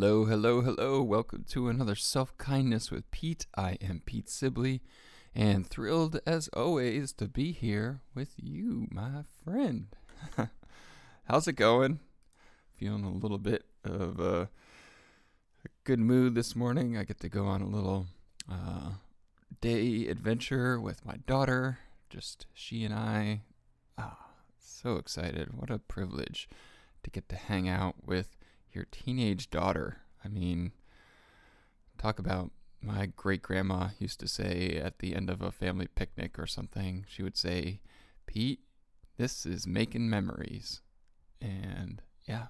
Hello, hello, hello. Welcome to another Self Kindness with Pete. I am Pete Sibley, and thrilled as always to be here with you, my friend. How's it going? Feeling a little bit of a, a good mood this morning. I get to go on a little uh, day adventure with my daughter. Just she and I. Ah, so excited. What a privilege to get to hang out with your teenage daughter. I mean, talk about my great grandma used to say at the end of a family picnic or something, she would say, Pete, this is making memories. And yeah.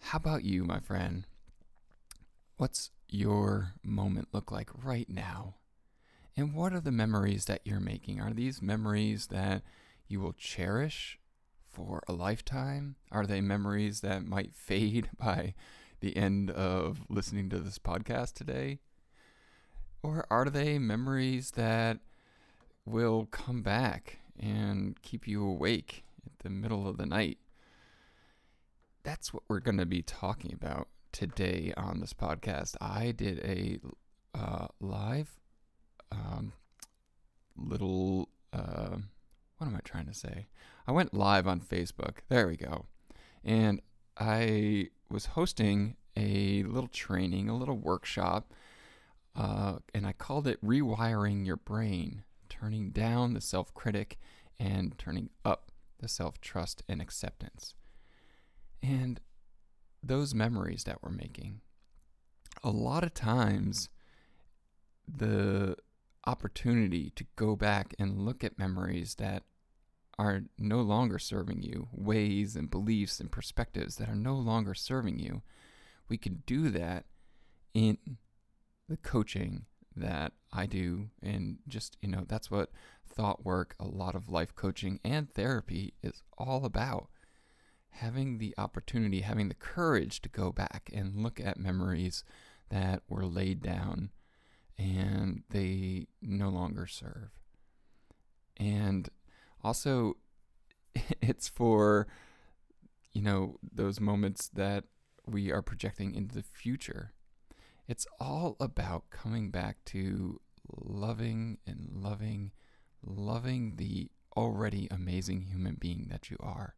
How about you, my friend? What's your moment look like right now? And what are the memories that you're making? Are these memories that you will cherish for a lifetime? Are they memories that might fade by the end of listening to this podcast today? Or are they memories that will come back and keep you awake at the middle of the night? That's what we're going to be talking about today on this podcast. I did a uh, live um, little. Uh, what am I trying to say? I went live on Facebook. There we go. And I was hosting a little training, a little workshop, uh, and I called it Rewiring Your Brain, turning down the self critic and turning up the self trust and acceptance. And those memories that we're making, a lot of times the opportunity to go back and look at memories that are no longer serving you, ways and beliefs and perspectives that are no longer serving you, we can do that in the coaching that I do. And just, you know, that's what thought work, a lot of life coaching and therapy is all about. Having the opportunity, having the courage to go back and look at memories that were laid down and they no longer serve. And also, it's for, you know, those moments that we are projecting into the future. It's all about coming back to loving and loving, loving the already amazing human being that you are.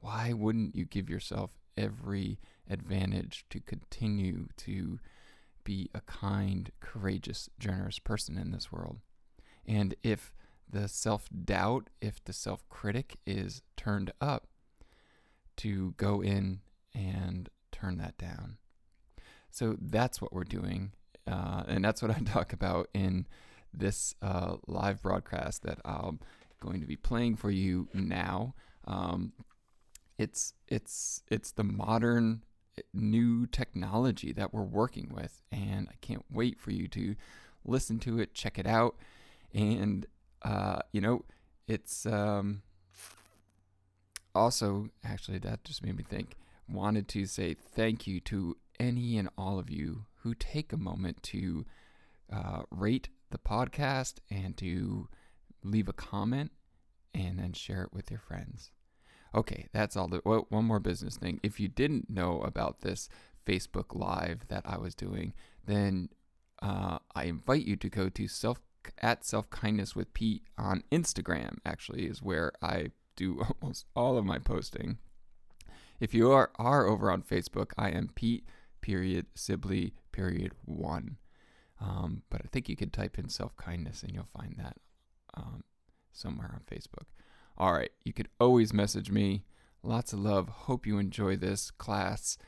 Why wouldn't you give yourself every advantage to continue to be a kind, courageous, generous person in this world? And if the self doubt, if the self critic is turned up, to go in and turn that down. So that's what we're doing. Uh, and that's what I talk about in this uh, live broadcast that I'm going to be playing for you now. Um, it's it's it's the modern new technology that we're working with, and I can't wait for you to listen to it, check it out, and uh, you know, it's um, also actually that just made me think. Wanted to say thank you to any and all of you who take a moment to uh, rate the podcast and to leave a comment and then share it with your friends. Okay, that's all. The, well, one more business thing. If you didn't know about this Facebook Live that I was doing, then uh, I invite you to go to self at self kindness with Pete on Instagram. Actually, is where I do almost all of my posting. If you are are over on Facebook, I am Pete period Sibley period one. Um, but I think you could type in self kindness and you'll find that um, somewhere on Facebook. All right, you could always message me. Lots of love. Hope you enjoy this class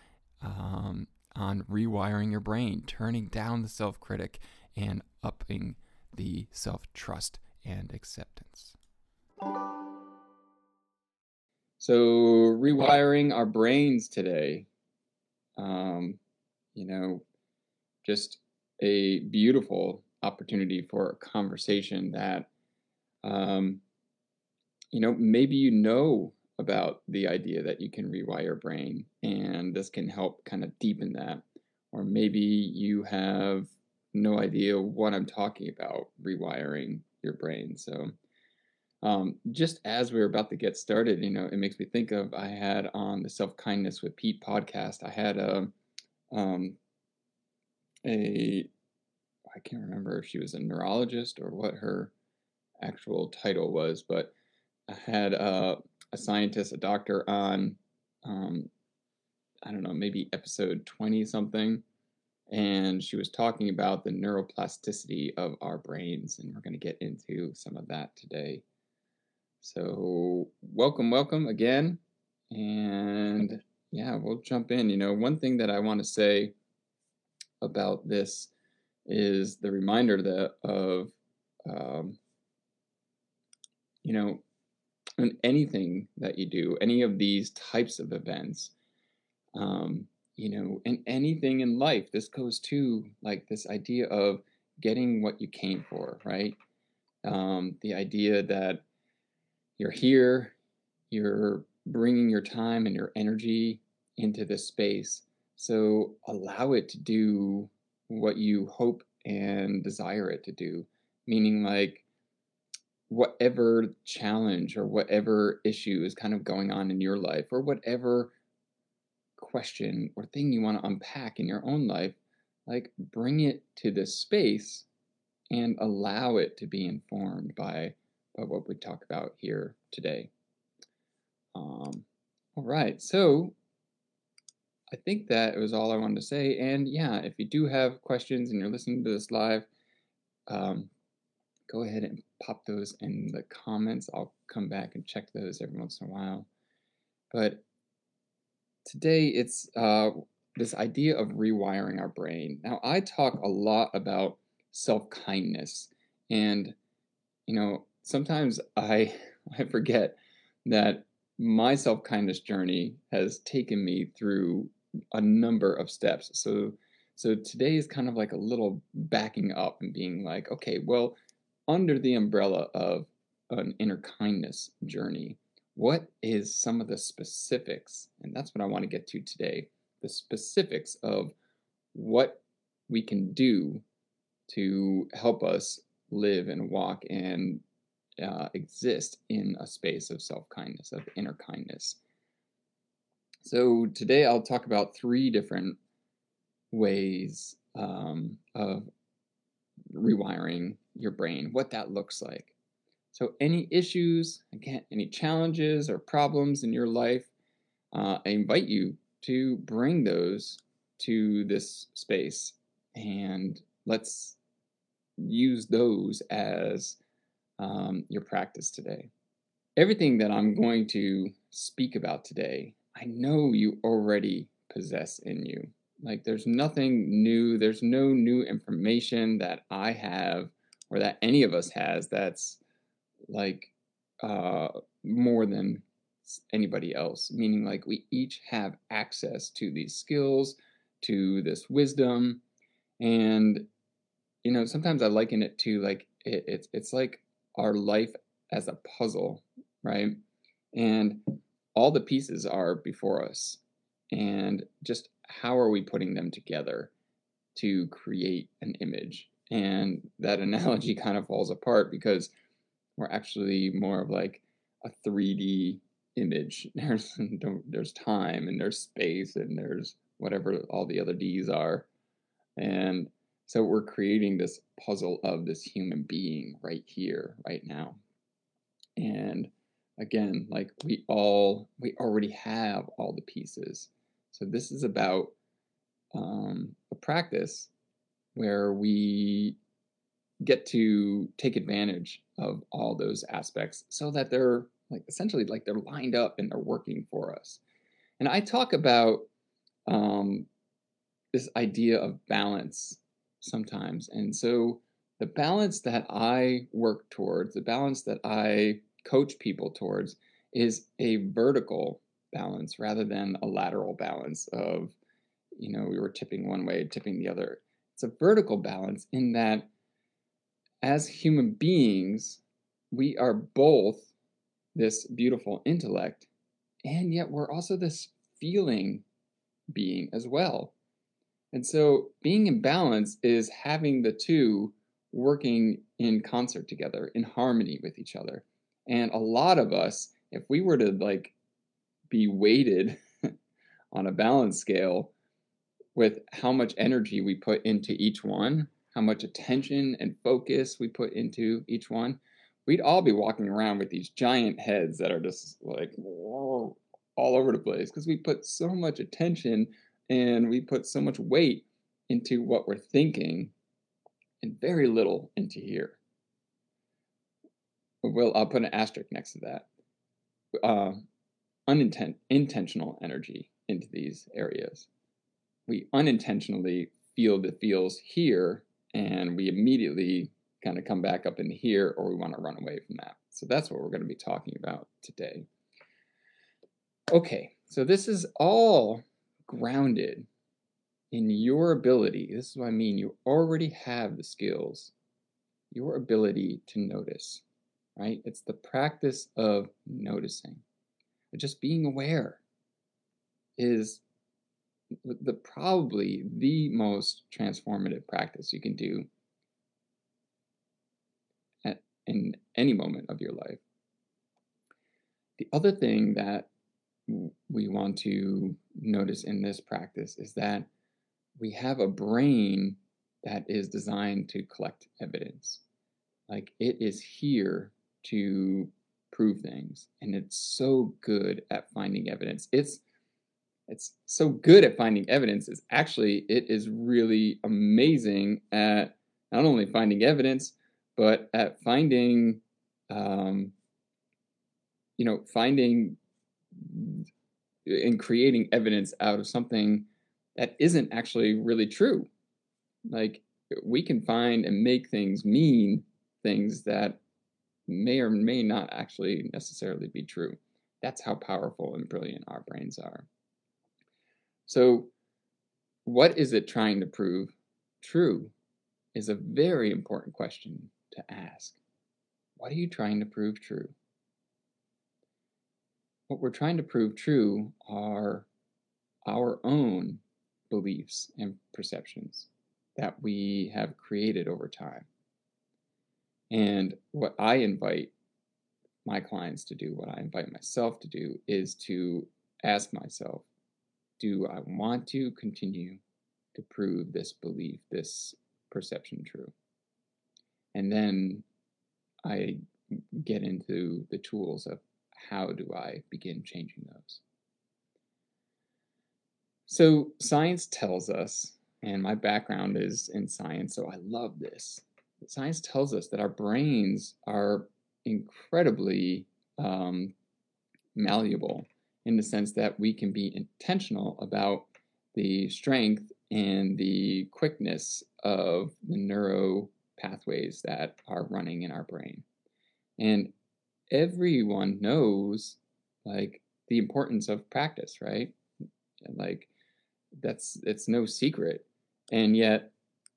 um, on rewiring your brain, turning down the self critic, and upping the self trust and acceptance. So, rewiring our brains today. Um, you know, just a beautiful opportunity for a conversation that, um, you know, maybe you know about the idea that you can rewire your brain, and this can help kind of deepen that. Or maybe you have no idea what I'm talking about, rewiring your brain. So, um, just as we are about to get started, you know, it makes me think of I had on the Self Kindness with Pete podcast. I had a, um, a, I can't remember if she was a neurologist or what her actual title was, but I had a, a scientist, a doctor on, um, I don't know, maybe episode twenty something, and she was talking about the neuroplasticity of our brains, and we're going to get into some of that today. So, welcome, welcome again. And yeah, we'll jump in. You know, one thing that I want to say about this is the reminder that of, um, you know, in anything that you do, any of these types of events, um, you know, and anything in life, this goes to like this idea of getting what you came for, right? Um, the idea that you're here, you're bringing your time and your energy into this space. So allow it to do what you hope and desire it to do, meaning like whatever challenge or whatever issue is kind of going on in your life or whatever question or thing you want to unpack in your own life, like bring it to this space and allow it to be informed by of what we talk about here today. Um, all right, so I think that was all I wanted to say. And yeah, if you do have questions and you're listening to this live, um, go ahead and pop those in the comments. I'll come back and check those every once in a while. But today it's uh, this idea of rewiring our brain. Now, I talk a lot about self kindness, and you know, sometimes I I forget that my self kindness journey has taken me through a number of steps. So so today is kind of like a little backing up and being like, okay, well, under the umbrella of an inner kindness journey, what is some of the specifics? And that's what I want to get to today. The specifics of what we can do to help us live and walk and uh, exist in a space of self kindness, of inner kindness. So today I'll talk about three different ways um, of rewiring your brain, what that looks like. So, any issues, again, any challenges or problems in your life, uh, I invite you to bring those to this space and let's use those as um, your practice today. Everything that I'm going to speak about today, I know you already possess in you. Like there's nothing new, there's no new information that I have or that any of us has that's like uh, more than anybody else, meaning like we each have access to these skills, to this wisdom, and you know sometimes I liken it to like it, it's it's like our life as a puzzle, right? And all the pieces are before us. And just how are we putting them together to create an image? And that analogy kind of falls apart because we're actually more of like a 3D image. There's there's time and there's space and there's whatever all the other D's are. And so we're creating this puzzle of this human being right here, right now. And again, like we all, we already have all the pieces. So this is about um, a practice where we get to take advantage of all those aspects so that they're like essentially like they're lined up and they're working for us. And I talk about um, this idea of balance sometimes. And so the balance that I work towards, the balance that I coach people towards, is a vertical balance rather than a lateral balance of, you know, we were tipping one way, tipping the other. It's a vertical balance in that as human beings, we are both this beautiful intellect, and yet we're also this feeling being as well. And so being in balance is having the two working in concert together, in harmony with each other. And a lot of us, if we were to like be weighted on a balance scale with how much energy we put into each one, how much attention and focus we put into each one, we'd all be walking around with these giant heads that are just like whoa, all over the place because we put so much attention and we put so much weight into what we're thinking and very little into here. Well, I'll put an asterisk next to that. Uh, unintent intentional energy into these areas. We unintentionally feel the feels here, and we immediately kind of come back up in here, or we want to run away from that. So that's what we're going to be talking about today. Okay, so this is all grounded in your ability. This is what I mean. You already have the skills, your ability to notice, right? It's the practice of noticing. Just being aware is the probably the most transformative practice you can do at, in any moment of your life. The other thing that we want to notice in this practice is that we have a brain that is designed to collect evidence. Like it is here to prove things, and it's so good at finding evidence. It's it's so good at finding evidence is actually it is really amazing at not only finding evidence but at finding um, you know finding and creating evidence out of something that isn't actually really true. Like we can find and make things mean things that may or may not actually necessarily be true. That's how powerful and brilliant our brains are. So, what is it trying to prove true is a very important question to ask. What are you trying to prove true? What we're trying to prove true are our own beliefs and perceptions that we have created over time. And what I invite my clients to do, what I invite myself to do, is to ask myself do I want to continue to prove this belief, this perception true? And then I get into the tools of how do I begin changing those. So, science tells us, and my background is in science, so I love this. Science tells us that our brains are incredibly um, malleable in the sense that we can be intentional about the strength and the quickness of the neuro pathways that are running in our brain. And everyone knows like the importance of practice, right? Like that's it's no secret. And yet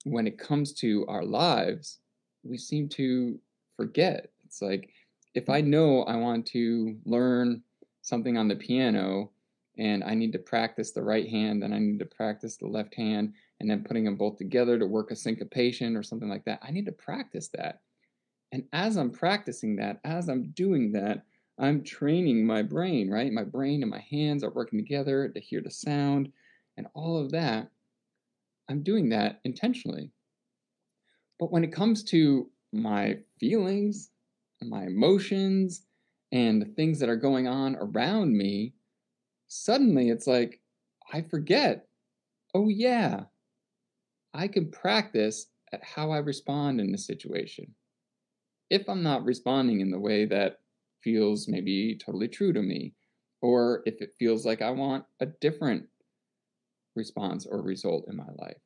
when it comes to our lives, we seem to forget. It's like if I know I want to learn something on the piano and I need to practice the right hand, then I need to practice the left hand, and then putting them both together to work a syncopation or something like that. I need to practice that. And as I'm practicing that, as I'm doing that, I'm training my brain, right? My brain and my hands are working together to hear the sound and all of that. I'm doing that intentionally. But when it comes to my feelings, my emotions, and things that are going on around me, suddenly it's like I forget, oh, yeah, I can practice at how I respond in the situation if I'm not responding in the way that feels maybe totally true to me, or if it feels like I want a different response or result in my life.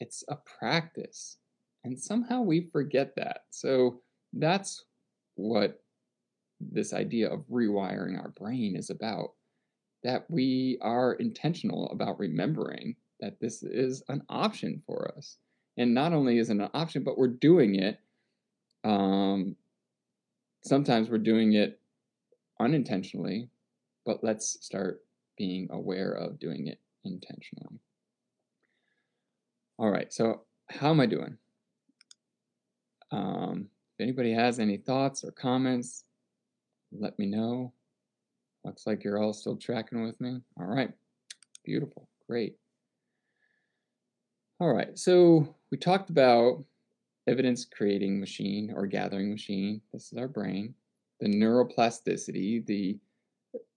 It's a practice. And somehow we forget that. So that's what this idea of rewiring our brain is about. That we are intentional about remembering that this is an option for us. And not only is it an option, but we're doing it. Um, sometimes we're doing it unintentionally, but let's start being aware of doing it intentionally. All right, so how am I doing? Um, if anybody has any thoughts or comments, let me know. Looks like you're all still tracking with me. All right, beautiful, great. All right, so we talked about evidence creating machine or gathering machine. This is our brain. The neuroplasticity, the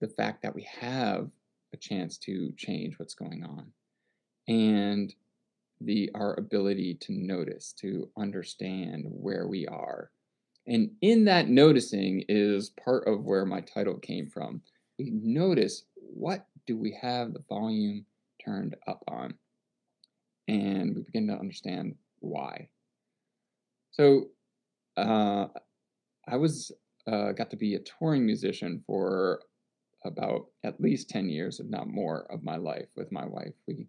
the fact that we have a chance to change what's going on. And the our ability to notice, to understand where we are. And in that noticing is part of where my title came from. We notice what do we have the volume turned up on? And we begin to understand why. So uh, I was uh, got to be a touring musician for about at least 10 years, if not more, of my life with my wife. We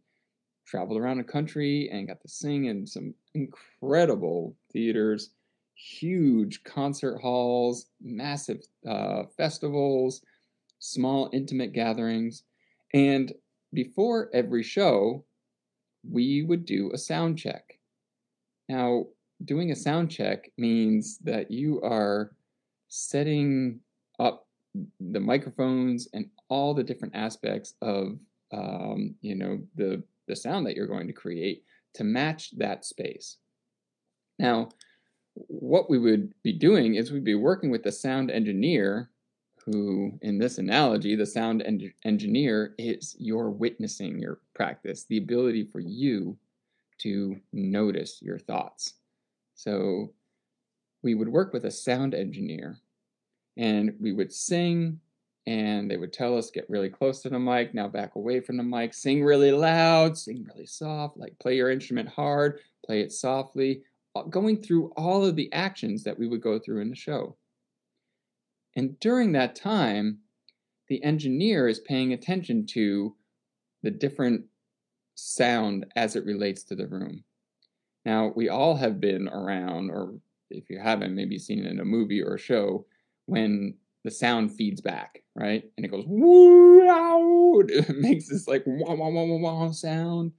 traveled around the country and got to sing in some incredible theaters, huge concert halls, massive uh, festivals, small intimate gatherings. And before every show, we would do a sound check. Now, doing a sound check means that you are setting up the microphones and all the different aspects of um, you know the the sound that you're going to create to match that space. Now, what we would be doing is we'd be working with the sound engineer, who, in this analogy, the sound en- engineer is your witnessing your practice, the ability for you to notice your thoughts. So, we would work with a sound engineer and we would sing and they would tell us get really close to the mic now back away from the mic sing really loud sing really soft like play your instrument hard play it softly going through all of the actions that we would go through in the show and during that time the engineer is paying attention to the different sound as it relates to the room now we all have been around or if you haven't maybe seen it in a movie or a show when the sound feeds back, right? And it goes woo It makes this like wah wah wah wah wah sound.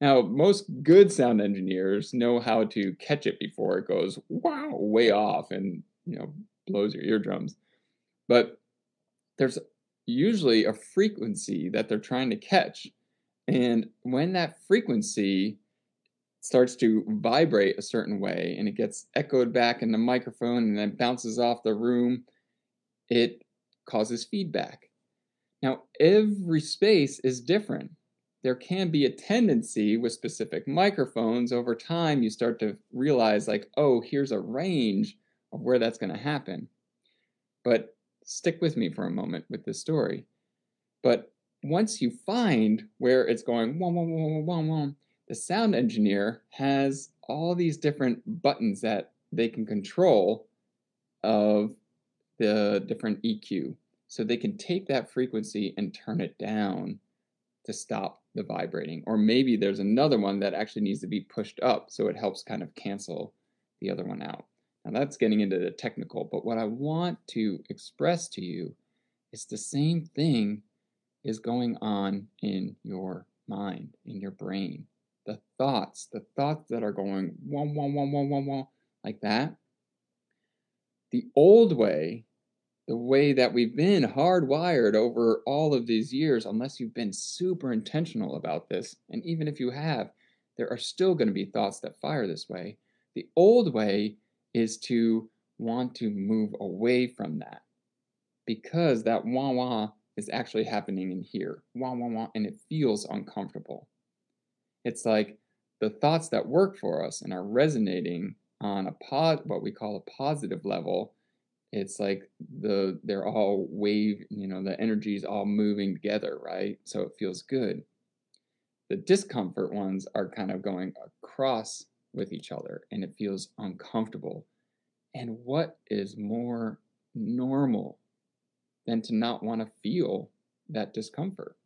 Now, most good sound engineers know how to catch it before it goes wow way off and you know blows your eardrums. But there's usually a frequency that they're trying to catch. And when that frequency starts to vibrate a certain way and it gets echoed back in the microphone and then bounces off the room, it causes feedback. Now, every space is different. There can be a tendency with specific microphones over time, you start to realize, like, oh, here's a range of where that's going to happen. But stick with me for a moment with this story. But once you find where it's going, wah, wah, wah, wah, wah, wah, the sound engineer has all these different buttons that they can control of the different EQ. So they can take that frequency and turn it down to stop the vibrating. Or maybe there's another one that actually needs to be pushed up so it helps kind of cancel the other one out. Now that's getting into the technical, but what I want to express to you is the same thing is going on in your mind, in your brain the thoughts, the thoughts that are going wah, wah, wah, wah, wah, wah, like that. The old way, the way that we've been hardwired over all of these years, unless you've been super intentional about this, and even if you have, there are still going to be thoughts that fire this way. The old way is to want to move away from that because that wah wah is actually happening in here. Wah wah wah, and it feels uncomfortable. It's like the thoughts that work for us and are resonating on a pod, what we call a positive level. It's like the they're all wave, you know, the energy is all moving together, right? So it feels good. The discomfort ones are kind of going across with each other and it feels uncomfortable. And what is more normal than to not want to feel that discomfort?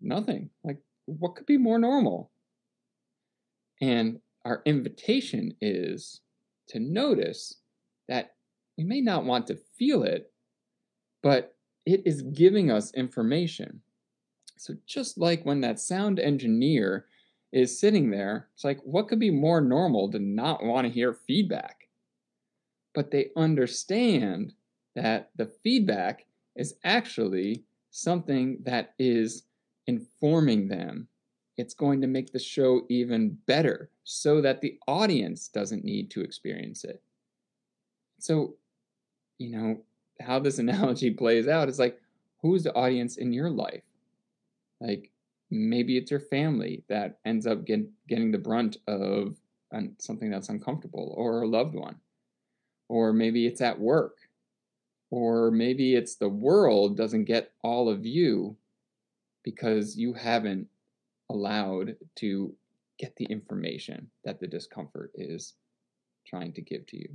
Nothing. Like, what could be more normal? And our invitation is to notice that we may not want to feel it, but it is giving us information. So, just like when that sound engineer is sitting there, it's like, what could be more normal to not want to hear feedback? But they understand that the feedback is actually something that is informing them. It's going to make the show even better so that the audience doesn't need to experience it. So, you know, how this analogy plays out is like, who's the audience in your life? Like, maybe it's your family that ends up get, getting the brunt of something that's uncomfortable, or a loved one. Or maybe it's at work. Or maybe it's the world doesn't get all of you because you haven't allowed to get the information that the discomfort is trying to give to you.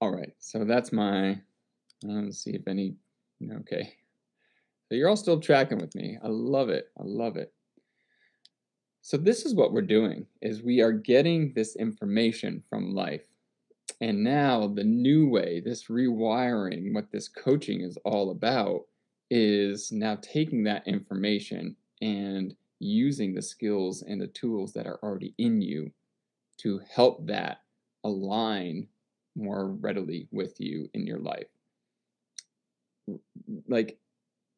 All right, so that's my, uh, let's see if any, okay. So you're all still tracking with me. I love it. I love it. So this is what we're doing is we are getting this information from life. And now the new way, this rewiring, what this coaching is all about is now taking that information and using the skills and the tools that are already in you to help that align more readily with you in your life. Like,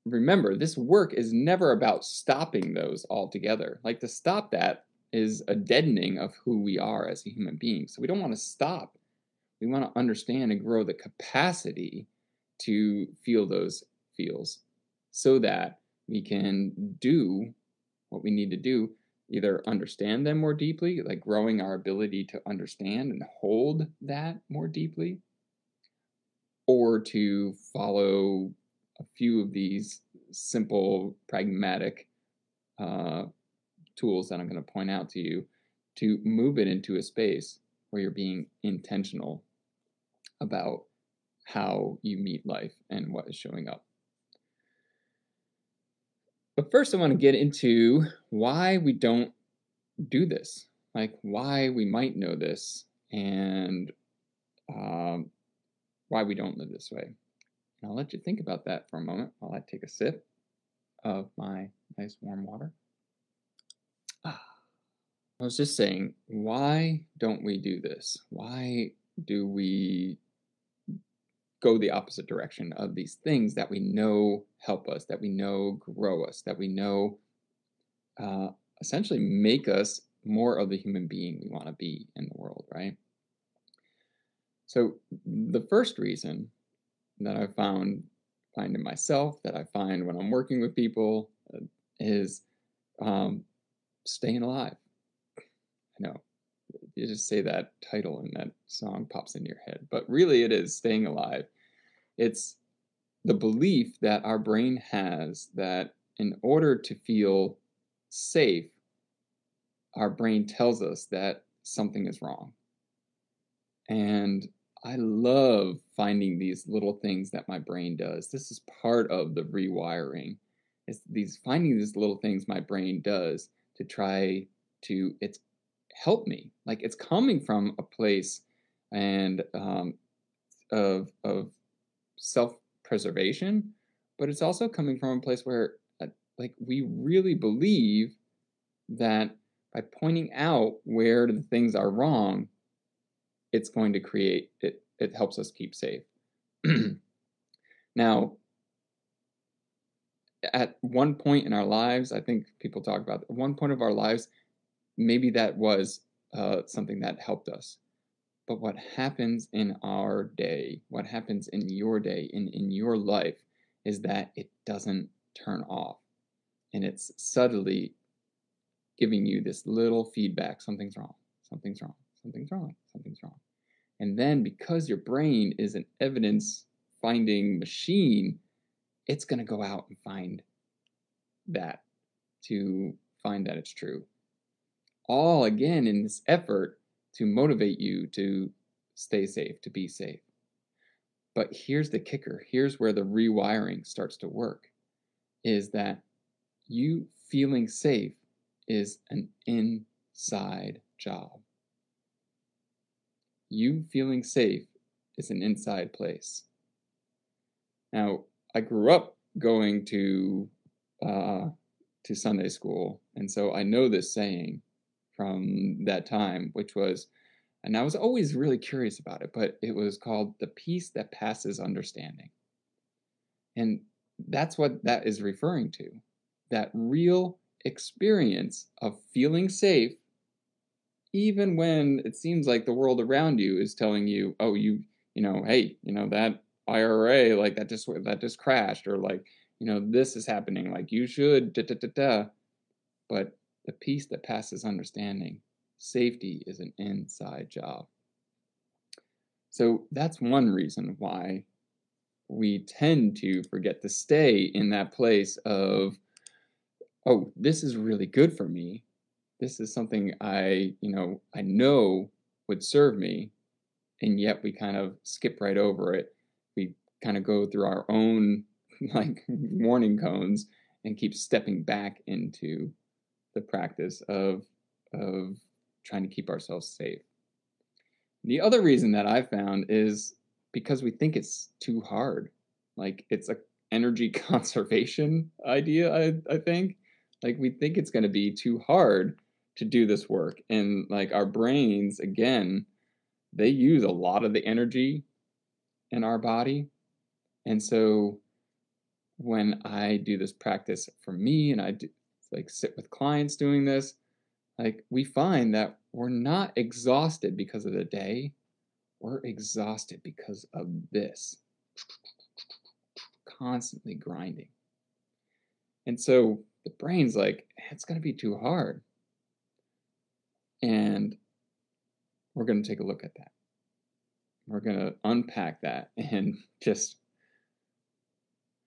remember, this work is never about stopping those altogether. Like, to stop that is a deadening of who we are as a human being. So, we don't want to stop. We want to understand and grow the capacity to feel those feels so that we can do what we need to do either understand them more deeply like growing our ability to understand and hold that more deeply or to follow a few of these simple pragmatic uh, tools that i'm going to point out to you to move it into a space where you're being intentional about how you meet life and what is showing up but first, I want to get into why we don't do this, like why we might know this and um, why we don't live this way. And I'll let you think about that for a moment while I take a sip of my nice warm water. Ah. I was just saying, why don't we do this? Why do we go the opposite direction of these things that we know help us, that we know grow us, that we know uh, essentially make us more of the human being we want to be in the world, right? So the first reason that I found find in myself, that I find when I'm working with people, uh, is um, staying alive. I know you just say that title and that song pops into your head. But really, it is staying alive. It's the belief that our brain has that in order to feel safe, our brain tells us that something is wrong. And I love finding these little things that my brain does. This is part of the rewiring. It's these finding these little things my brain does to try to it's help me. Like it's coming from a place and um, of of self preservation, but it's also coming from a place where uh, like we really believe that by pointing out where the things are wrong, it's going to create it. It helps us keep safe. now, at one point in our lives, I think people talk about at one point of our lives, maybe that was uh, something that helped us. But what happens in our day, what happens in your day, in, in your life, is that it doesn't turn off. And it's subtly giving you this little feedback something's wrong, something's wrong, something's wrong, something's wrong. And then because your brain is an evidence finding machine, it's going to go out and find that to find that it's true all again in this effort to motivate you to stay safe, to be safe. But here's the kicker here's where the rewiring starts to work is that you feeling safe is an inside job. You feeling safe is an inside place. Now, I grew up going to uh, to Sunday school, and so I know this saying from that time, which was, and I was always really curious about it, but it was called the peace that passes understanding. And that's what that is referring to that real experience of feeling safe, even when it seems like the world around you is telling you, oh, you, you know, hey, you know, that IRA, like that just, that just crashed, or like, you know, this is happening, like you should, da da da da. But the peace that passes understanding, safety is an inside job. So that's one reason why we tend to forget to stay in that place of, oh, this is really good for me. This is something I, you know, I know would serve me. And yet we kind of skip right over it. We kind of go through our own like warning cones and keep stepping back into the practice of of trying to keep ourselves safe. The other reason that I found is because we think it's too hard. Like it's a energy conservation idea, I, I think. Like we think it's gonna be too hard to do this work. And like our brains, again, they use a lot of the energy in our body. And so when I do this practice for me and I do, like sit with clients doing this, like we find that we're not exhausted because of the day. We're exhausted because of this. Constantly grinding. And so the brain's like, it's going to be too hard. And we're going to take a look at that. We're going to unpack that and just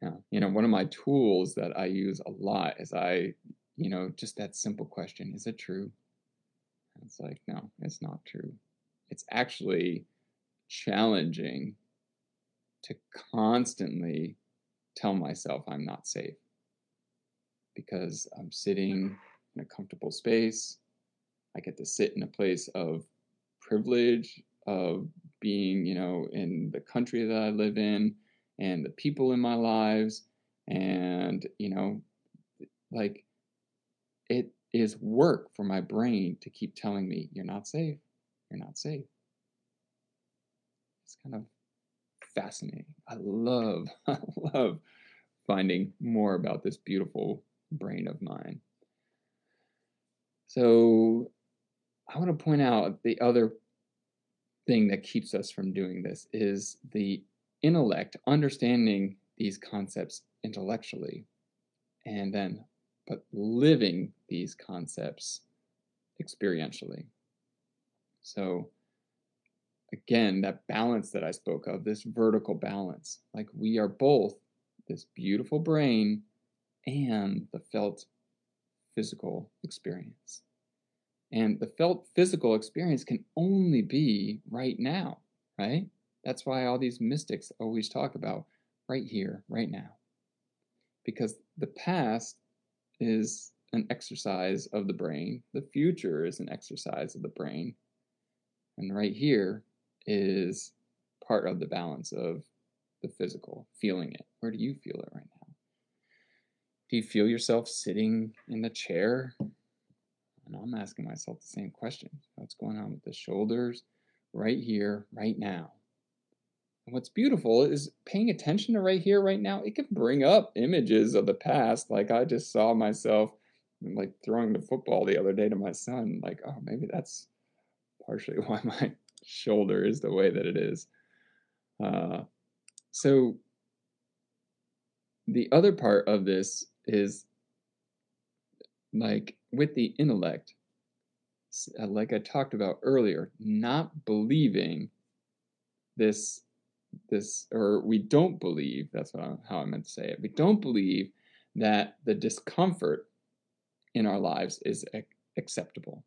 yeah. You know, one of my tools that I use a lot is I, you know, just that simple question is it true? it's like, no, it's not true. It's actually challenging to constantly tell myself I'm not safe because I'm sitting in a comfortable space. I get to sit in a place of privilege, of being, you know, in the country that I live in and the people in my lives and you know like it is work for my brain to keep telling me you're not safe. You're not safe. It's kind of fascinating. I love i love finding more about this beautiful brain of mine. So i want to point out the other thing that keeps us from doing this is the intellect, understanding these concepts intellectually, and then but living these concepts experientially. So, again, that balance that I spoke of, this vertical balance, like we are both this beautiful brain and the felt physical experience. And the felt physical experience can only be right now, right? That's why all these mystics always talk about right here, right now. Because the past is an exercise of the brain, the future is an exercise of the brain, and right here is part of the balance of the physical, feeling it. Where do you feel it right now? Do you feel yourself sitting in the chair? And I'm asking myself the same question. What's going on with the shoulders right here, right now? What's beautiful is paying attention to right here, right now. It can bring up images of the past. Like I just saw myself like throwing the football the other day to my son. Like, oh, maybe that's partially why my shoulder is the way that it is. Uh, so the other part of this is like with the intellect, like I talked about earlier, not believing this this, or we don't believe, that's what I, how I meant to say it, we don't believe that the discomfort in our lives is ac- acceptable.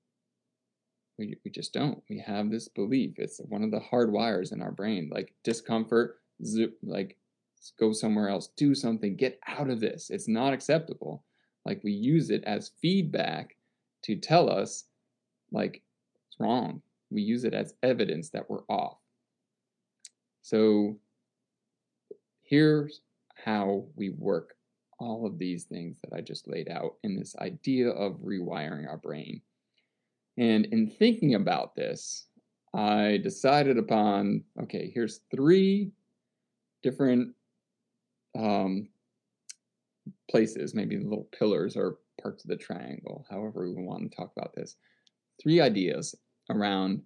We, we just don't. We have this belief. It's one of the hard wires in our brain. Like discomfort, zip, like go somewhere else, do something, get out of this. It's not acceptable. Like we use it as feedback to tell us, like, it's wrong. We use it as evidence that we're off. So here's how we work all of these things that I just laid out in this idea of rewiring our brain. And in thinking about this, I decided upon okay, here's three different um, places, maybe little pillars or parts of the triangle, however we want to talk about this. Three ideas around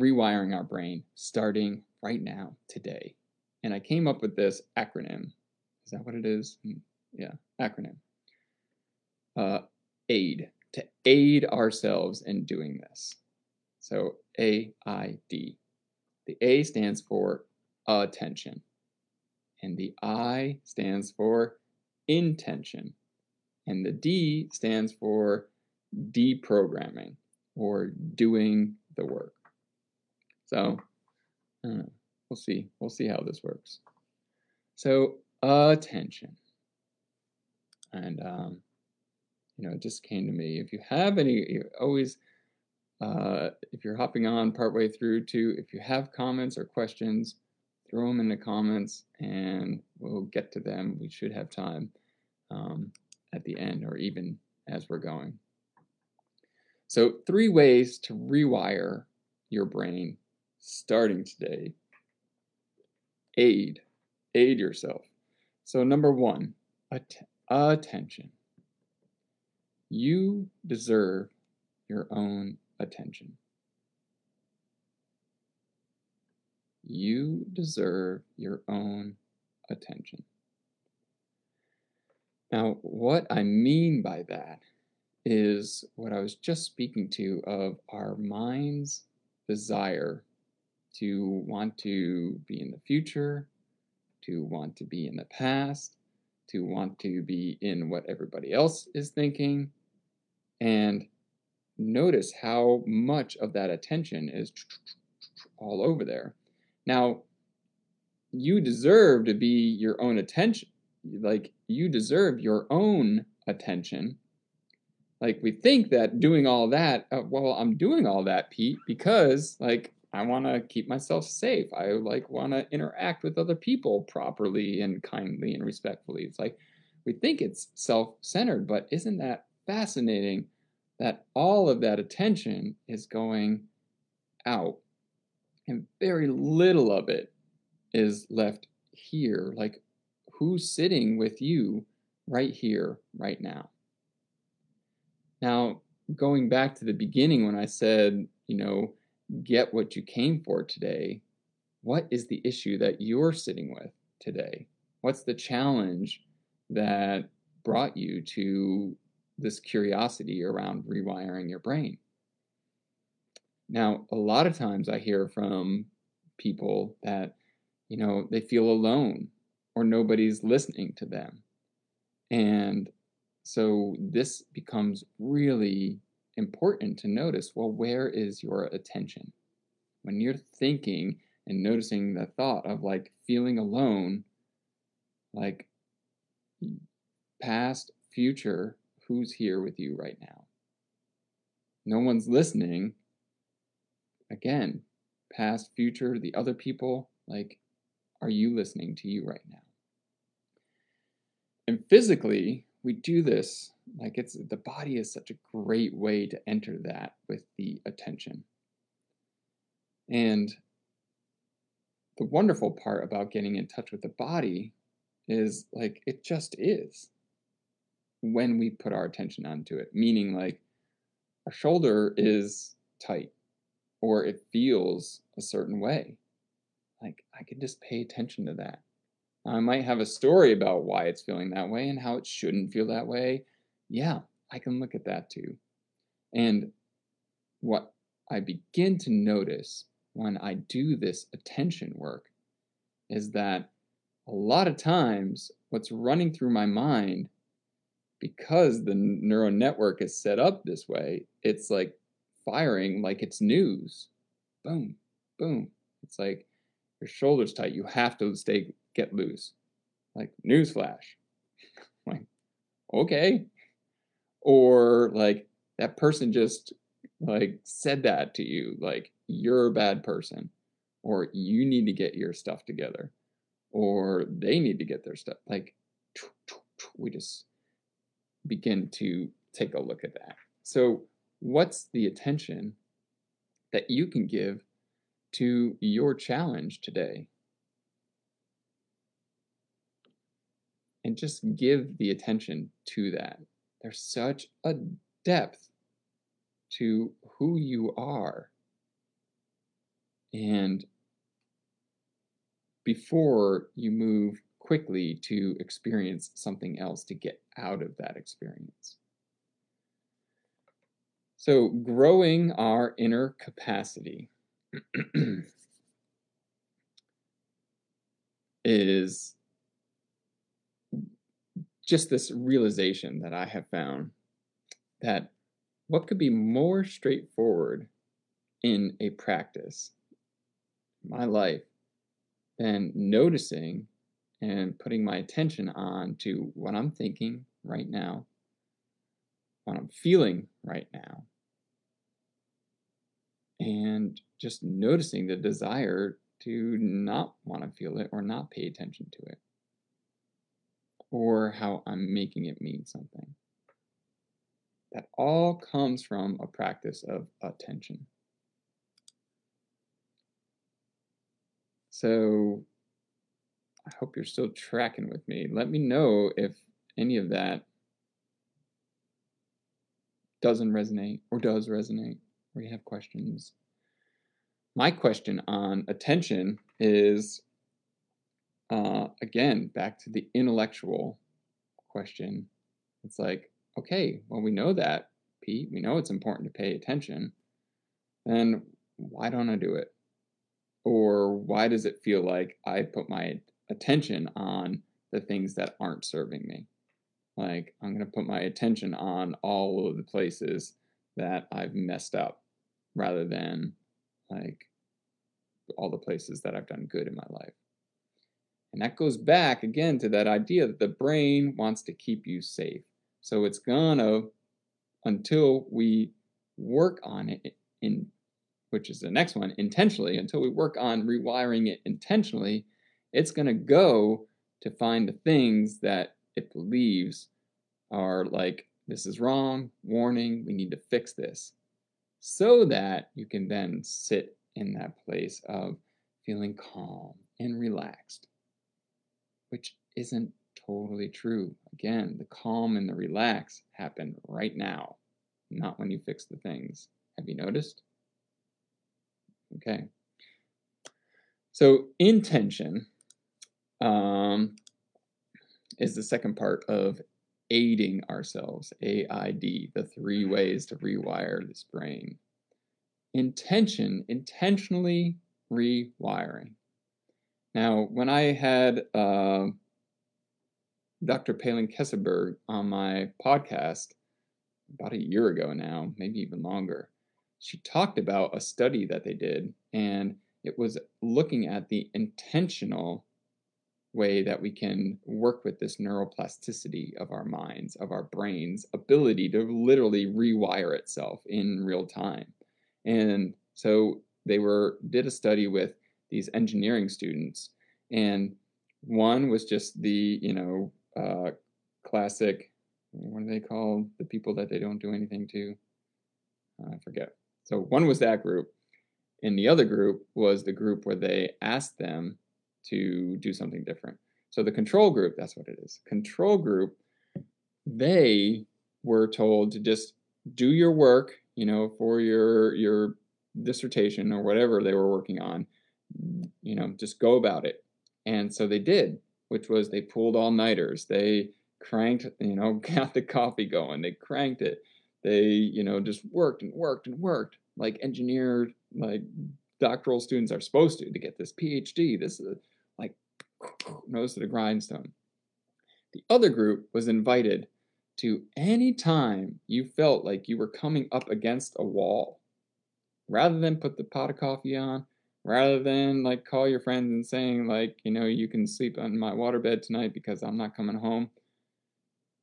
rewiring our brain starting right now, today. And I came up with this acronym. Is that what it is? Hmm, yeah, acronym. Uh, AID to aid ourselves in doing this. So A I D. The A stands for attention, and the I stands for intention, and the D stands for deprogramming or doing the work. So know, we'll see. We'll see how this works. So attention, and um, you know, it just came to me. If you have any, always, uh, if you're hopping on partway through to, if you have comments or questions, throw them in the comments and we'll get to them. We should have time um, at the end or even as we're going. So, three ways to rewire your brain starting today. Aid, aid yourself. So, number one, att- attention. You deserve your own attention. You deserve your own attention. Now, what I mean by that is what I was just speaking to of our mind's desire to want to be in the future, to want to be in the past, to want to be in what everybody else is thinking, and notice how much of that attention is all over there. Now, you deserve to be your own attention. Like, you deserve your own attention. Like, we think that doing all that, uh, well, I'm doing all that, Pete, because, like, I want to keep myself safe. I like want to interact with other people properly and kindly and respectfully. It's like we think it's self-centered, but isn't that fascinating that all of that attention is going out and very little of it is left here. Like, who's sitting with you right here, right now? Now, going back to the beginning when I said, you know, get what you came for today, what is the issue that you're sitting with today? What's the challenge that brought you to this curiosity around rewiring your brain. Now, a lot of times I hear from people that, you know, they feel alone or nobody's listening to them. And so this becomes really important to notice well, where is your attention? When you're thinking and noticing the thought of like feeling alone, like past, future, who's here with you right now. No one's listening. Again, past, future, the other people, like, are you listening to you right now? And physically, we do this like it's the body is such a great way to enter that with the attention. And the wonderful part about getting in touch with the body is like it just is when we put our attention onto it, meaning like our shoulder is tight or it feels a certain way. Like I can just pay attention to that. I might have a story about why it's feeling that way and how it shouldn't feel that way. Yeah, I can look at that too. And what I begin to notice when I do this attention work is that a lot of times what's running through my mind because the neural network is set up this way, it's like firing like it's news. Boom, boom. It's like your shoulders tight. You have to stay get loose. Like newsflash. like, okay. Or like that person just like said that to you, like you're a bad person, or you need to get your stuff together, or they need to get their stuff. Like we just begin to take a look at that. So, what's the attention that you can give to your challenge today? And just give the attention to that. There's such a depth to who you are. And before you move quickly to experience something else to get out of that experience. So, growing our inner capacity is just this realization that I have found that what could be more straightforward in a practice, my life, than noticing and putting my attention on to what I'm thinking right now, what I'm feeling right now, and just noticing the desire to not want to feel it or not pay attention to it, or how I'm making it mean something. That all comes from a practice of attention. So I hope you're still tracking with me. Let me know if any of that doesn't resonate or does resonate, or you have questions. My question on attention is uh, again back to the intellectual question. It's like, okay, well, we know that, Pete. We know it's important to pay attention. Then why don't I do it? Or why does it feel like I put my attention on the things that aren't serving me. Like, I'm going to put my attention on all of the places that I've messed up rather than like all the places that I've done good in my life. And that goes back again to that idea that the brain wants to keep you safe. So it's gonna, until we work on it in, which is the next one, intentionally, until we work on rewiring it intentionally, it's to go to find the things that it believes are like, this is wrong, warning, we need to fix this. So that you can then sit in that place of feeling calm and relaxed, which isn't totally true. Again, the calm and the relax happen right now, not when you fix the things. Have you noticed? Okay. So, intention um, is the second part of aiding ourselves, AID, the three ways to rewire this brain. Intention, intentionally rewiring. Now, when I had uh, Dr. Palin Kesselberg on my podcast about a year ago now, maybe even longer, she talked about a study that they did, and it was looking at the intentional way that we can work with this neuroplasticity of our minds, of our brains, ability to literally rewire itself in real time. And so they were did a study with these engineering students, and one was just the you know uh, classic. What do they call The people that they don't do anything to. I forget. So one was that group, and the other group was the group where they asked them to do something different. So the control group, that's what it is. Control group, they were told to just do your work, you know, for your your dissertation or whatever they were working on. You know, just go about it. And so they did, which was they pulled all nighters. They cranked, you know, got the coffee going. They cranked it. They, you know, just worked and worked and worked like engineer, like doctoral students are supposed to to get this PhD. This is like nose to the grindstone. The other group was invited to any time you felt like you were coming up against a wall, rather than put the pot of coffee on, rather than like call your friends and saying like, you know, you can sleep on my waterbed tonight because I'm not coming home.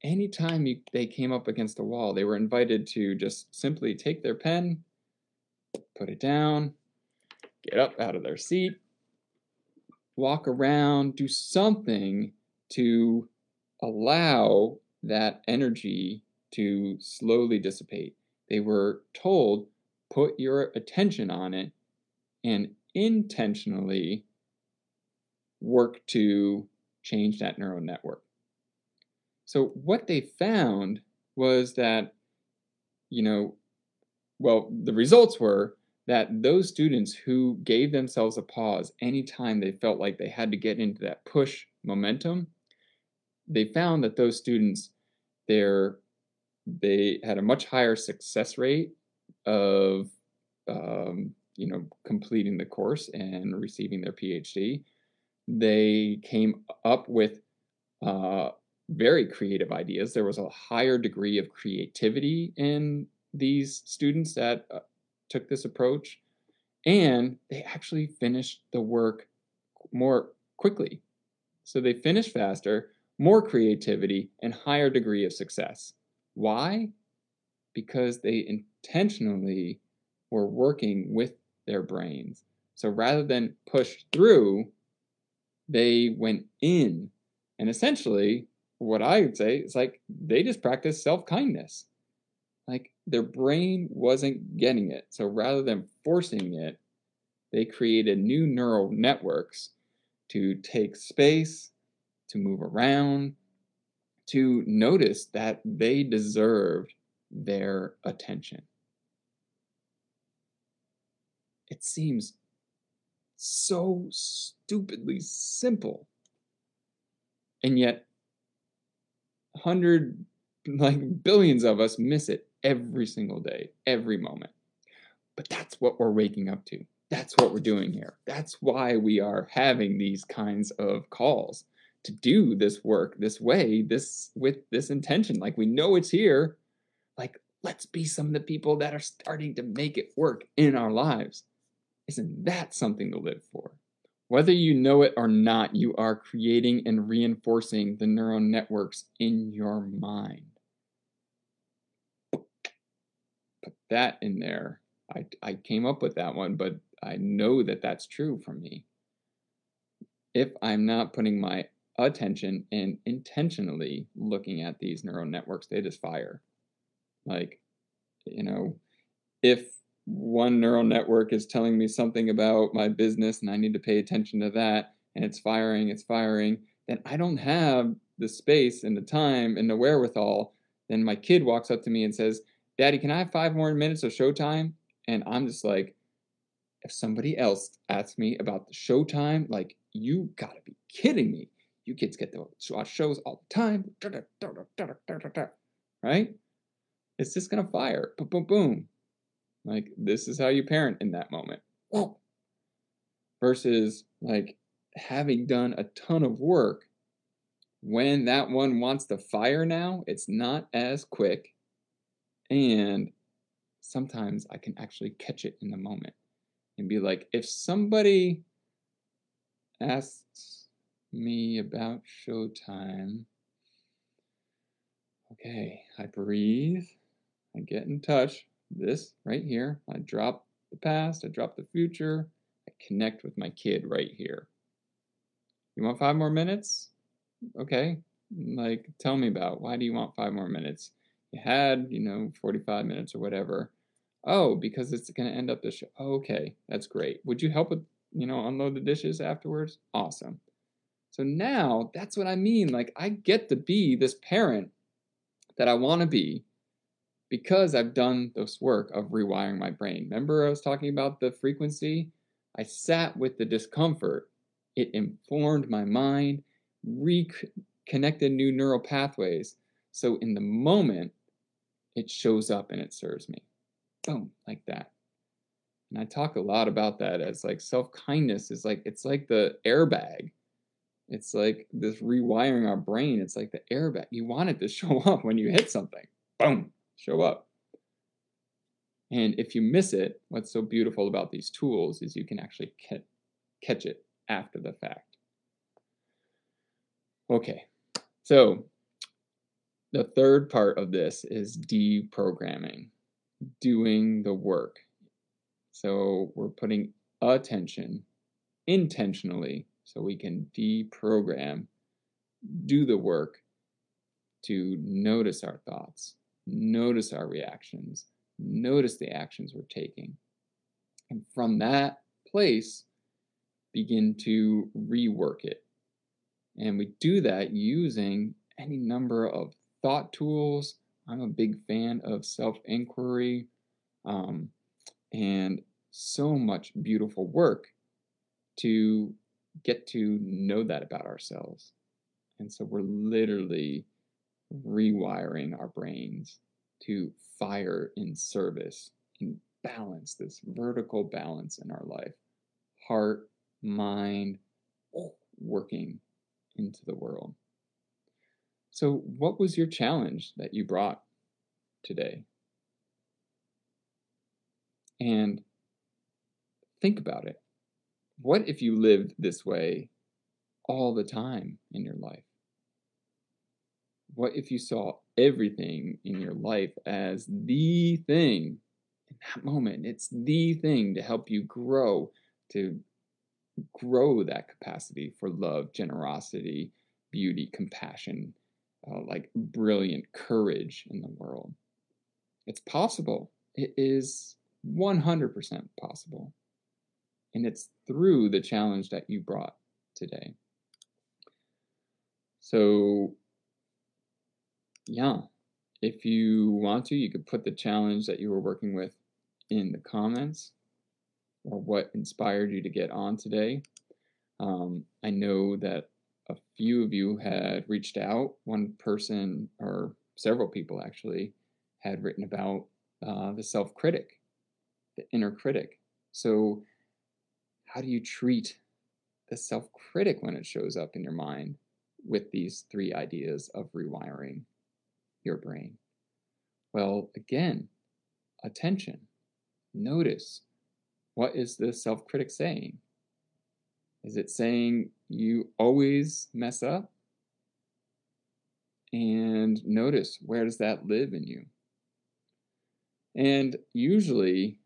Anytime you, they came up against a wall, they were invited to just simply take their pen, put it down, get up out of their seat, walk around, do something to allow that energy to slowly dissipate. They were told, put your attention on it and intentionally work to change that neural network. So, what they found was that, you know, well, the results were that those students who gave themselves a pause anytime they felt like they had to get into that push momentum, they found that those students, their they had a much higher success rate of um, you know completing the course and receiving their phd they came up with uh, very creative ideas. There was a higher degree of creativity in these students that uh, took this approach and they actually finished the work more quickly. So they finished faster more creativity and higher degree of success. Why? Because they intentionally were working with their brains. So rather than push through, they went in. And essentially, what I would say is like they just practiced self kindness. Like their brain wasn't getting it. So rather than forcing it, they created new neural networks to take space, to move around, to notice that they deserved their attention. It seems so stupidly simple. And yet, hundred, like billions of us miss it every single day, every moment. But that's what we're waking up to. That's what we're doing here. That's why we are having these kinds of calls to do this work this way, this with this intention. Like we know it's here. Like let's be some of the people that are starting to make it work in our lives. Isn't that something to live for? Whether you know it or not, you are creating and reinforcing the neural networks in your mind. Put that in there. I, I came up with that one, but I know that that's true for me. If I'm not putting my attention and intentionally looking at these neural networks, they just fire. Like, you know, if one neural network is telling me something about my business and I need to pay attention to that and it's firing, it's firing, then I don't have the space and the time and the wherewithal. Then my kid walks up to me and says, Daddy, can I have five more minutes of showtime? And I'm just like, if somebody else asks me about the showtime, like, you gotta be kidding me. You kids get to watch shows all the time. Right? It's just gonna fire. Boom, boom, boom. Like this is how you parent in that moment. Versus like having done a ton of work, when that one wants to fire now, it's not as quick. And sometimes I can actually catch it in the moment and be like, if somebody asks me about Showtime. Okay, I breathe. I get in touch. This right here. I drop the past. I drop the future. I connect with my kid right here. You want five more minutes? Okay. Like, tell me about why do you want five more minutes? You had, you know, 45 minutes or whatever. Oh, because it's going to end up the show. okay, that's great. Would you help with, you know, unload the dishes afterwards? Awesome. So now that's what I mean. Like, I get to be this parent that I want to be because I've done this work of rewiring my brain. Remember, I was talking about the frequency? I sat with the discomfort. It informed my mind, reconnected new neural pathways. So in the moment, it shows up and it serves me. Boom, like that. And I talk a lot about that as like self kindness is like, it's like the airbag it's like this rewiring our brain. It's like the airbag. You want it to show up when you hit something. Boom, show up. And if you miss it, what's so beautiful about these tools is you can actually catch it after the fact. Okay, so the third part of this is deprogramming, doing the work. So we're putting attention intentionally so we can deprogram, do the work to notice our thoughts, notice our reactions, notice the actions we're taking. And from that place, begin to rework it. And we do that using any number of thought tools. I'm a big fan of self inquiry um, and so much beautiful work to get to know that about ourselves. And so we're literally rewiring our brains to fire in service and balance this vertical balance in our life heart, mind, working into the world. So, what was your challenge that you brought today? And think about it. What if you lived this way all the time in your life? What if you saw everything in your life as the thing in that moment? It's the thing to help you grow, to grow that capacity for love, generosity, beauty, compassion, uh, like brilliant courage in the world. It's possible. It is 100% possible. And it's through the challenge that you brought today. So, yeah, if you want to, you could put the challenge that you were working with in the comments or what inspired you to get on today. Um, I know that a few of you had reached out. One person, or several people actually, had written about uh, the self critic, the inner critic. So, how do you treat the self critic when it shows up in your mind with these three ideas of rewiring your brain? Well, again, attention. Notice what is the self critic saying? Is it saying you always mess up? And notice where does that live in you? And usually,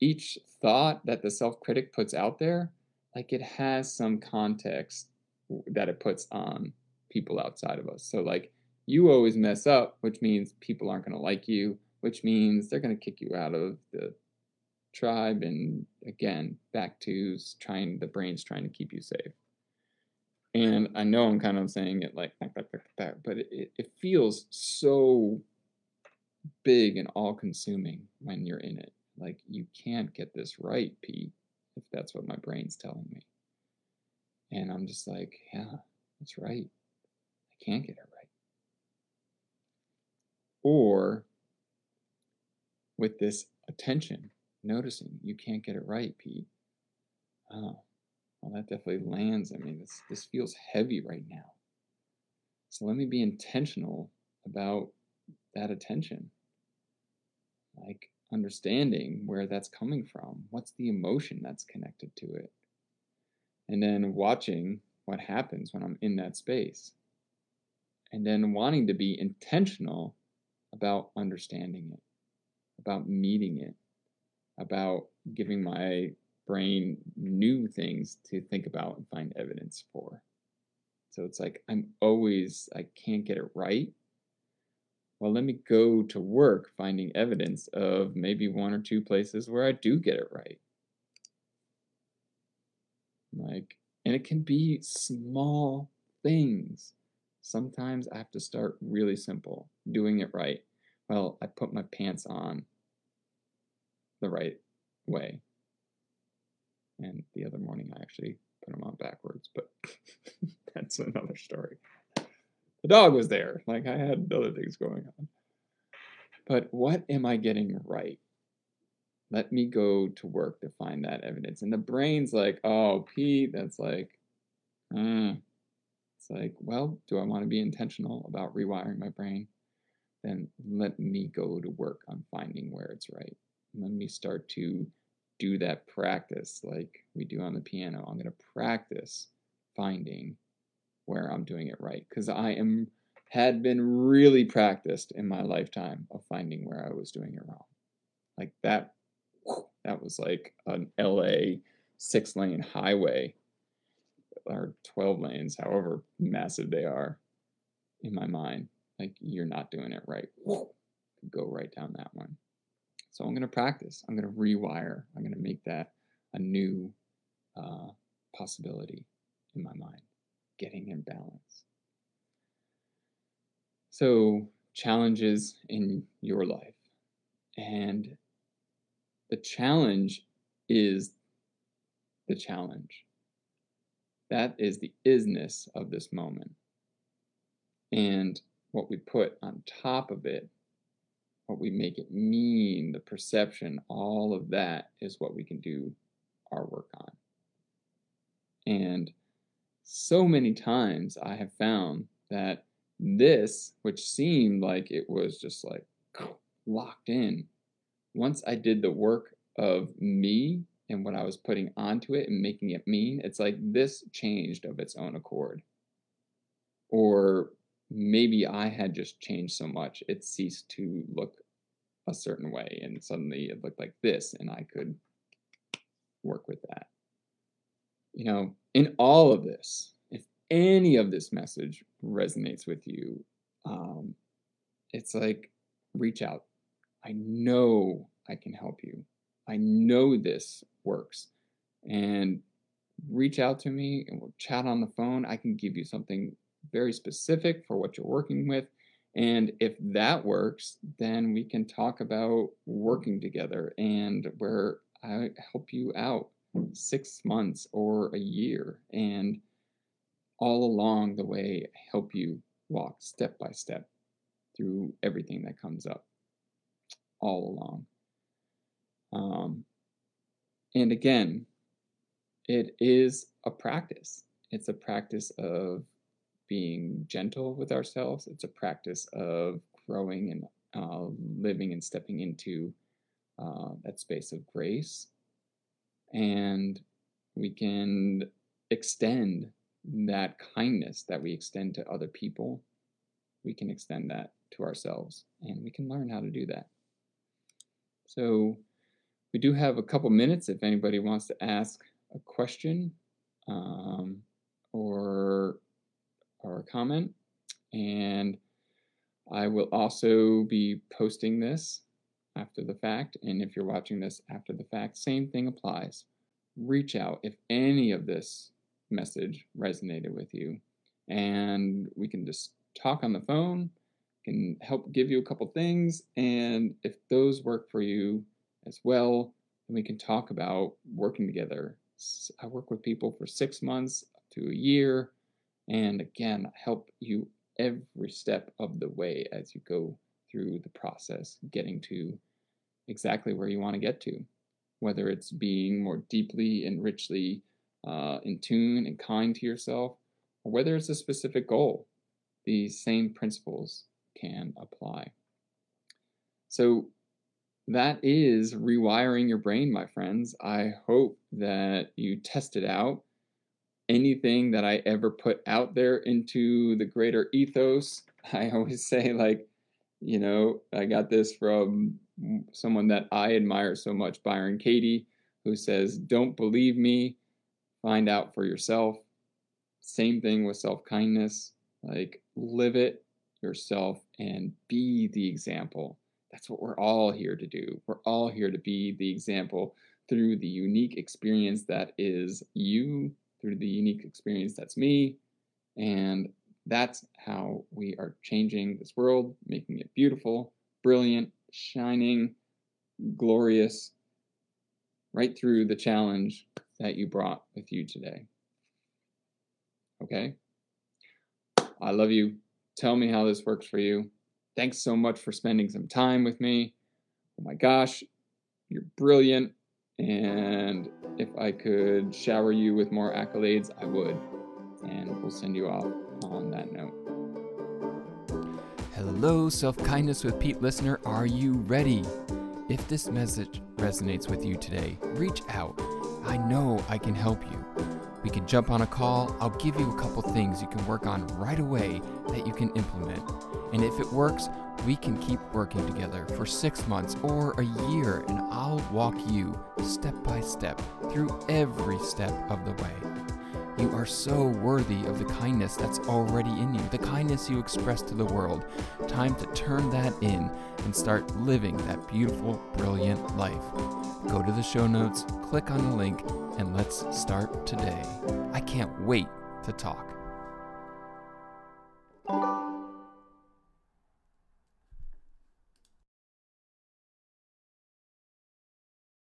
each thought that the self critic puts out there, like it has some context that it puts on people outside of us. So, like, you always mess up, which means people aren't going to like you, which means they're going to kick you out of the tribe and again back to trying the brain's trying to keep you safe. And i know i'm kind of saying it like that but it, it feels so big and all consuming when you're in it. Like you can't get this right pete if that's what my brain's telling me. And i'm just like yeah that's right. I can't get it right or with this attention noticing you can't get it right, Pete. Oh, well, that definitely lands. I mean, this, this feels heavy right now. So let me be intentional about that attention. Like understanding where that's coming from. What's the emotion that's connected to it? And then watching what happens when I'm in that space. And then wanting to be intentional about understanding it, about meeting it, about giving my brain new things to think about and find evidence for. So it's like I'm always, I can't get it right. Well, let me go to work finding evidence of maybe one or two places where I do get it right. Like, and it can be small things. Sometimes I have to start really simple, doing it right. Well, I put my pants on the right way. And the other morning, I actually put them on backwards, but that's another story. The dog was there, like I had other things going on. But what am I getting right? Let me go to work to find that evidence. And the brain's like, oh, Pete, that's like, uh. It's like, well, do I want to be intentional about rewiring my brain? Then let me go to work on finding where it's right Let me start to do that practice like we do on the piano. I'm going to practice finding where I'm doing it right because I am had been really practiced in my lifetime of finding where I was doing it wrong. Like that that was like an LA six lane highway or 12 lanes, however massive they are in my mind. Like you're not doing it right. Go right down that one. So I'm going to practice. I'm going to rewire. I'm going to make that a new uh, possibility in my mind, getting in balance. So, challenges in your life. And the challenge is the challenge. That is the isness of this moment. And what we put on top of it, what we make it mean, the perception, all of that is what we can do our work on. And so many times I have found that this, which seemed like it was just like locked in, once I did the work of me and what I was putting onto it and making it mean, it's like this changed of its own accord. Or maybe I had just changed so much, it ceased to look a certain way and suddenly it looked like this and I could work with that. You know, in all of this, if any of this message resonates with you, um, it's like reach out. I know I can help you. I know this works. And reach out to me and we'll chat on the phone. I can give you something very specific for what you're working with. And if that works, then we can talk about working together and where I help you out six months or a year and all along the way help you walk step by step through everything that comes up all along. Um, and again, it is a practice. It's a practice of being gentle with ourselves. It's a practice of growing and uh, living and stepping into uh, that space of grace. And we can extend that kindness that we extend to other people. We can extend that to ourselves, and we can learn how to do that. So, we do have a couple minutes if anybody wants to ask a question um, or or a comment. And I will also be posting this after the fact. And if you're watching this after the fact, same thing applies. Reach out if any of this message resonated with you. And we can just talk on the phone, can help give you a couple things. And if those work for you, as well. And we can talk about working together. I work with people for six months to a year, and again, help you every step of the way as you go through the process, getting to exactly where you want to get to. Whether it's being more deeply and richly uh, in tune and kind to yourself, or whether it's a specific goal, these same principles can apply. So, that is rewiring your brain, my friends. I hope that you test it out. Anything that I ever put out there into the greater ethos, I always say, like, you know, I got this from someone that I admire so much, Byron Katie, who says, Don't believe me, find out for yourself. Same thing with self kindness. Like, live it yourself and be the example that's what we're all here to do. We're all here to be the example through the unique experience that is you, through the unique experience that's me. And that's how we are changing this world, making it beautiful, brilliant, shining, glorious, right through the challenge that you brought with you today. Okay? I love you. Tell me how this works for you. Thanks so much for spending some time with me. Oh my gosh, you're brilliant. And if I could shower you with more accolades, I would. And we'll send you off on that note. Hello, Self Kindness with Pete listener. Are you ready? If this message resonates with you today, reach out. I know I can help you. We can jump on a call. I'll give you a couple things you can work on right away that you can implement. And if it works, we can keep working together for six months or a year, and I'll walk you step by step through every step of the way. You are so worthy of the kindness that's already in you, the kindness you express to the world. Time to turn that in and start living that beautiful, brilliant life. Go to the show notes, click on the link, and let's start today. I can't wait to talk.